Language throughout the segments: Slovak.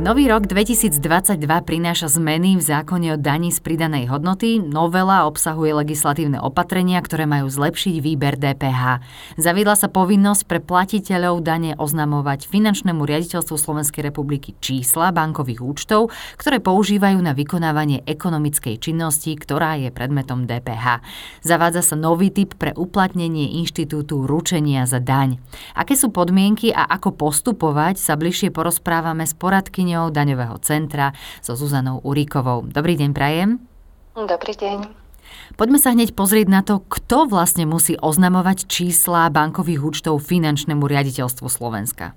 Nový rok 2022 prináša zmeny v zákone o daní z pridanej hodnoty. Novela obsahuje legislatívne opatrenia, ktoré majú zlepšiť výber DPH. Zaviedla sa povinnosť pre platiteľov dane oznamovať finančnému riaditeľstvu Slovenskej republiky čísla bankových účtov, ktoré používajú na vykonávanie ekonomickej činnosti, ktorá je predmetom DPH. Zavádza sa nový typ pre uplatnenie inštitútu ručenia za daň. Aké sú podmienky a ako postupovať, sa bližšie porozprávame s poradkyňou riaditeľkou daňového centra so Zuzanou Uríkovou. Dobrý deň, Prajem. Dobrý deň. Poďme sa hneď pozrieť na to, kto vlastne musí oznamovať čísla bankových účtov finančnému riaditeľstvu Slovenska.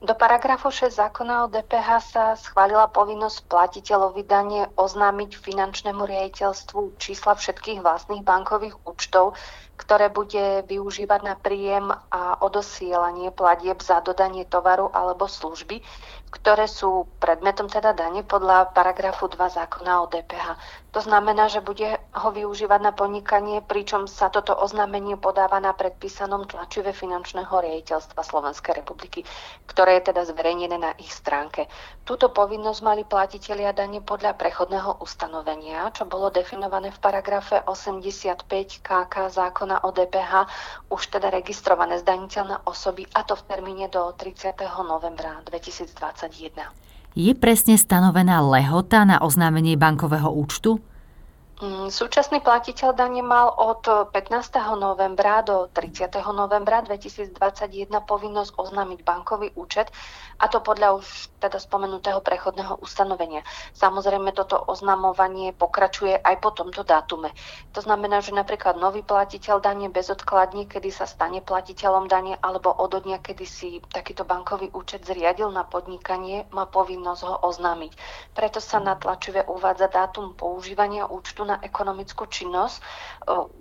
Do paragrafu 6 zákona o DPH sa schválila povinnosť platiteľov vydanie oznámiť finančnému riaditeľstvu čísla všetkých vlastných bankových účtov, ktoré bude využívať na príjem a odosielanie platieb za dodanie tovaru alebo služby, ktoré sú predmetom teda dane podľa paragrafu 2 zákona o DPH. To znamená, že bude ho využívať na podnikanie, pričom sa toto oznámenie podáva na predpísanom tlačive finančného riaditeľstva Slovenskej republiky, ktoré je teda zverejnené na ich stránke. Túto povinnosť mali platitelia dane podľa prechodného ustanovenia, čo bolo definované v paragrafe 85 KK zákona o DPH, už teda registrované zdaniteľné osoby, a to v termíne do 30. novembra 2021. Je presne stanovená lehota na oznámenie bankového účtu? Mm, súčasný platiteľ dane mal od 15. novembra do 30. novembra 2021 povinnosť oznámiť bankový účet a to podľa už teda spomenutého prechodného ustanovenia. Samozrejme toto oznamovanie pokračuje aj po tomto dátume. To znamená, že napríklad nový platiteľ dane bezodkladne, kedy sa stane platiteľom dane alebo od dňa, kedy si takýto bankový účet zriadil na podnikanie, má povinnosť ho oznámiť. Preto sa na tlačive uvádza dátum používania účtu na ekonomickú činnosť.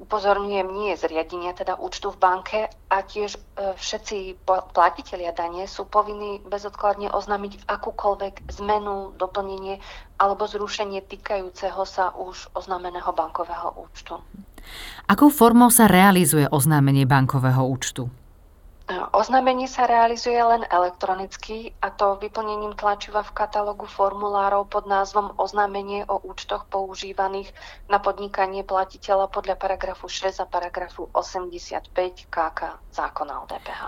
Upozorňujem, nie zriadenia teda účtu v banke a tiež e, všetci platitelia dane sú povinní bezodkladne oznámiť akúkoľvek zmenu, doplnenie alebo zrušenie týkajúceho sa už oznámeného bankového účtu. Akou formou sa realizuje oznámenie bankového účtu? Oznámenie sa realizuje len elektronicky a to vyplnením tlačiva v katalógu formulárov pod názvom Oznámenie o účtoch používaných na podnikanie platiteľa podľa paragrafu 6 a paragrafu 85 KK zákona o DPH.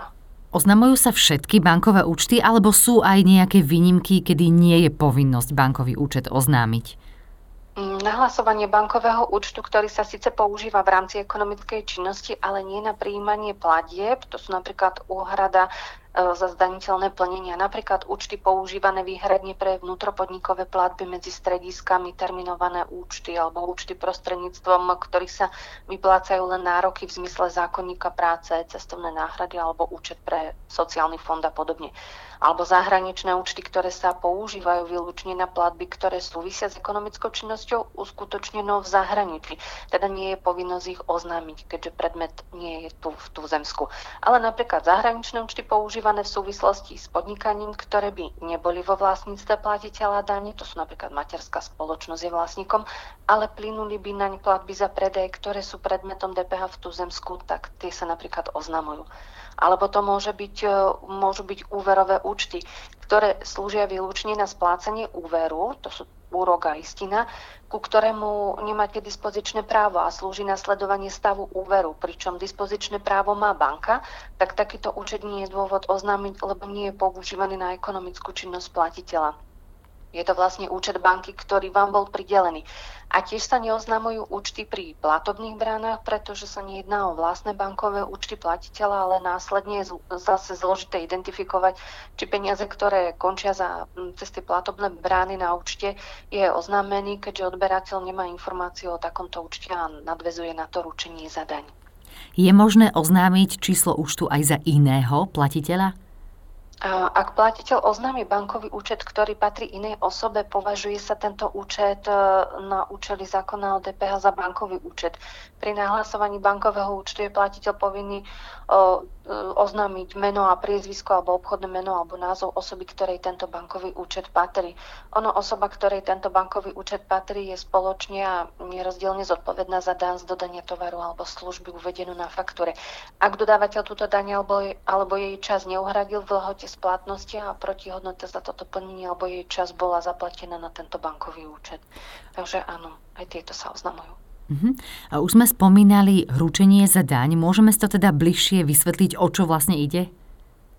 Oznamujú sa všetky bankové účty alebo sú aj nejaké výnimky, kedy nie je povinnosť bankový účet oznámiť? Mm, nahlasovanie bankového účtu, ktorý sa síce používa v rámci ekonomickej činnosti, ale nie na príjmanie platieb, to sú napríklad úhrada E, za zdaniteľné plnenia. Napríklad účty používané výhradne pre vnútropodnikové platby medzi strediskami, terminované účty alebo účty prostredníctvom, ktorých sa vyplácajú len nároky v zmysle zákonníka práce, cestovné náhrady alebo účet pre sociálny fond a podobne. Alebo zahraničné účty, ktoré sa používajú výlučne na platby, ktoré súvisia s ekonomickou činnosťou uskutočnenou v zahraničí. Teda nie je povinnosť ich oznámiť, keďže predmet nie je tu v tú zemsku. Ale napríklad zahraničné účty používané v súvislosti s podnikaním, ktoré by neboli vo vlastníctve platiteľa dane, to sú napríklad materská spoločnosť je vlastníkom, ale plynuli by naň platby za predaj, ktoré sú predmetom DPH v tuzemsku, tak tie sa napríklad oznamujú. Alebo to môže byť, e, môžu byť úverové účty, ktoré slúžia výlučne na splácanie úveru, to sú úrok a istina, ku ktorému nemáte dispozičné právo a slúži na sledovanie stavu úveru, pričom dispozičné právo má banka, tak takýto účet nie je dôvod oznámiť, lebo nie je používaný na ekonomickú činnosť platiteľa. Je to vlastne účet banky, ktorý vám bol pridelený. A tiež sa neoznamujú účty pri platobných bránach, pretože sa nejedná o vlastné bankové účty platiteľa, ale následne je zase zložité identifikovať, či peniaze, ktoré končia za, cez platobné brány na účte, je oznámený, keďže odberateľ nemá informáciu o takomto účte a nadvezuje na to ručenie za daň. Je možné oznámiť číslo účtu aj za iného platiteľa? Ak platiteľ oznámi bankový účet, ktorý patrí inej osobe, považuje sa tento účet e, na účely zákona o DPH za bankový účet. Pri nahlasovaní bankového účtu je platiteľ povinný oznámiť meno a priezvisko alebo obchodné meno alebo názov osoby, ktorej tento bankový účet patrí. Ono osoba, ktorej tento bankový účet patrí, je spoločne a nerozdielne zodpovedná za dan z dodania tovaru alebo služby uvedenú na faktúre. Ak dodávateľ túto daň alebo jej čas neuhradil v lehote splatnosti a protihodnota za toto plnenie alebo jej čas bola zaplatená na tento bankový účet. Takže áno, aj tieto sa oznamujú. Uh-huh. A už sme spomínali ručenie za daň. Môžeme si to teda bližšie vysvetliť, o čo vlastne ide?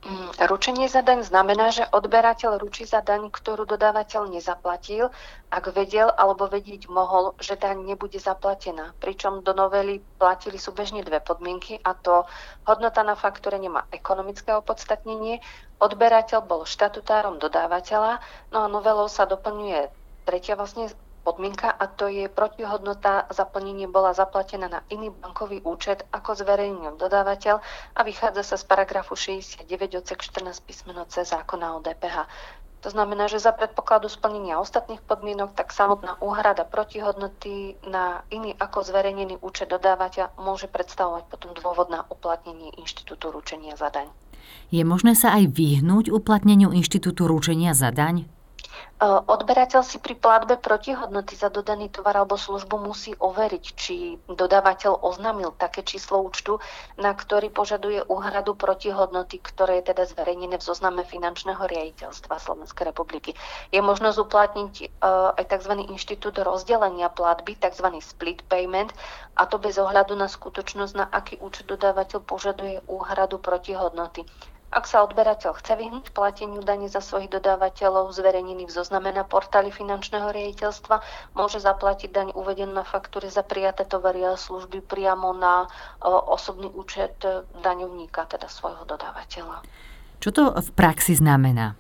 Mm, ručenie za daň znamená, že odberateľ ručí za daň, ktorú dodávateľ nezaplatil, ak vedel alebo vedieť mohol, že daň nebude zaplatená. Pričom do novely platili súbežne dve podmienky a to hodnota na faktúre nemá ekonomické opodstatnenie, odberateľ bol štatutárom dodávateľa, no a novelou sa doplňuje tretia vlastne podmienka a to je protihodnota zaplnenie bola zaplatená na iný bankový účet ako zverejnil dodávateľ a vychádza sa z paragrafu 69 odsek 14 písmeno C zákona o DPH. To znamená, že za predpokladu splnenia ostatných podmienok, tak samotná úhrada protihodnoty na iný ako zverejnený účet dodávateľ môže predstavovať potom dôvod na uplatnenie inštitútu ručenia za daň. Je možné sa aj vyhnúť uplatneniu inštitútu ručenia za daň? Odberateľ si pri platbe protihodnoty za dodaný tovar alebo službu musí overiť, či dodávateľ oznámil také číslo účtu, na ktorý požaduje úhradu protihodnoty, ktoré je teda zverejnené v zozname finančného riaditeľstva Slovenskej republiky. Je možnosť uplatniť aj tzv. inštitút rozdelenia platby, tzv. split payment, a to bez ohľadu na skutočnosť, na aký účet dodávateľ požaduje úhradu protihodnoty. Ak sa odberateľ chce vyhnúť plateniu dane za svojich dodávateľov zverejnených v zozname na portáli finančného riaditeľstva, môže zaplatiť daň uvedenú na faktúre za prijaté tovary a služby priamo na osobný účet daňovníka, teda svojho dodávateľa. Čo to v praxi znamená?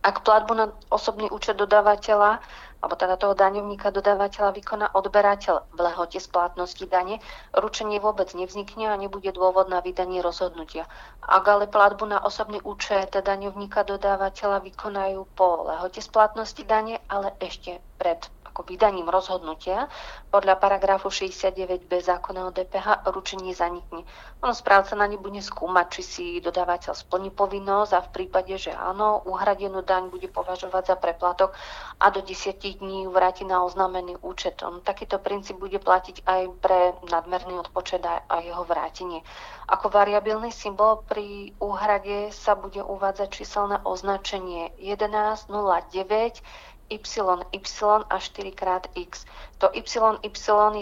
Ak platbu na osobný účet dodávateľa alebo teda toho daňovníka dodávateľa vykoná odberateľ v lehote splatnosti dane, ručenie vôbec nevznikne a nebude dôvod na vydanie rozhodnutia. Ak ale platbu na osobný účet daňovníka dodávateľa vykonajú po lehote splatnosti dane, ale ešte pred ako vydaním rozhodnutia podľa paragrafu 69b zákona o DPH ručenie zanikne. Ono správca na ne bude skúmať, či si dodávateľ splní povinnosť a v prípade, že áno, uhradenú daň bude považovať za preplatok a do 10 dní vráti na oznámený účet. On, takýto princíp bude platiť aj pre nadmerný odpočet a jeho vrátenie. Ako variabilný symbol pri úhrade sa bude uvádzať číselné označenie 1109 YY a 4 krát X. To YY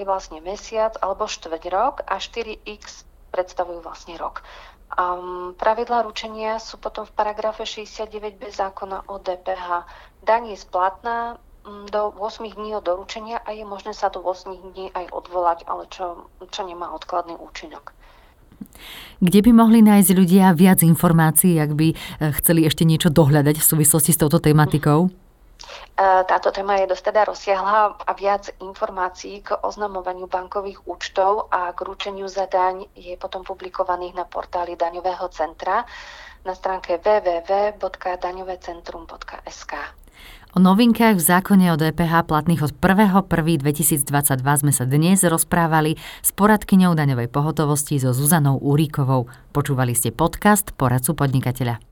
je vlastne mesiac alebo štvrť rok a 4X predstavujú vlastne rok. Um, pravidla ručenia sú potom v paragrafe 69b zákona o DPH. Daň je splatná mm, do 8 dní od doručenia a je možné sa do 8 dní aj odvolať, ale čo, čo nemá odkladný účinok. Kde by mohli nájsť ľudia viac informácií, ak by eh, chceli ešte niečo dohľadať v súvislosti s touto tematikou? E, táto téma je dosť teda rozsiahla a viac informácií k oznamovaniu bankových účtov a k ručeniu za daň je potom publikovaných na portáli Daňového centra na stránke www.daňovecentrum.sk. O novinkách v zákone o DPH platných od 1.1.2022 sme sa dnes rozprávali s poradkyňou daňovej pohotovosti so Zuzanou Úrikovou. Počúvali ste podcast Poradcu podnikateľa.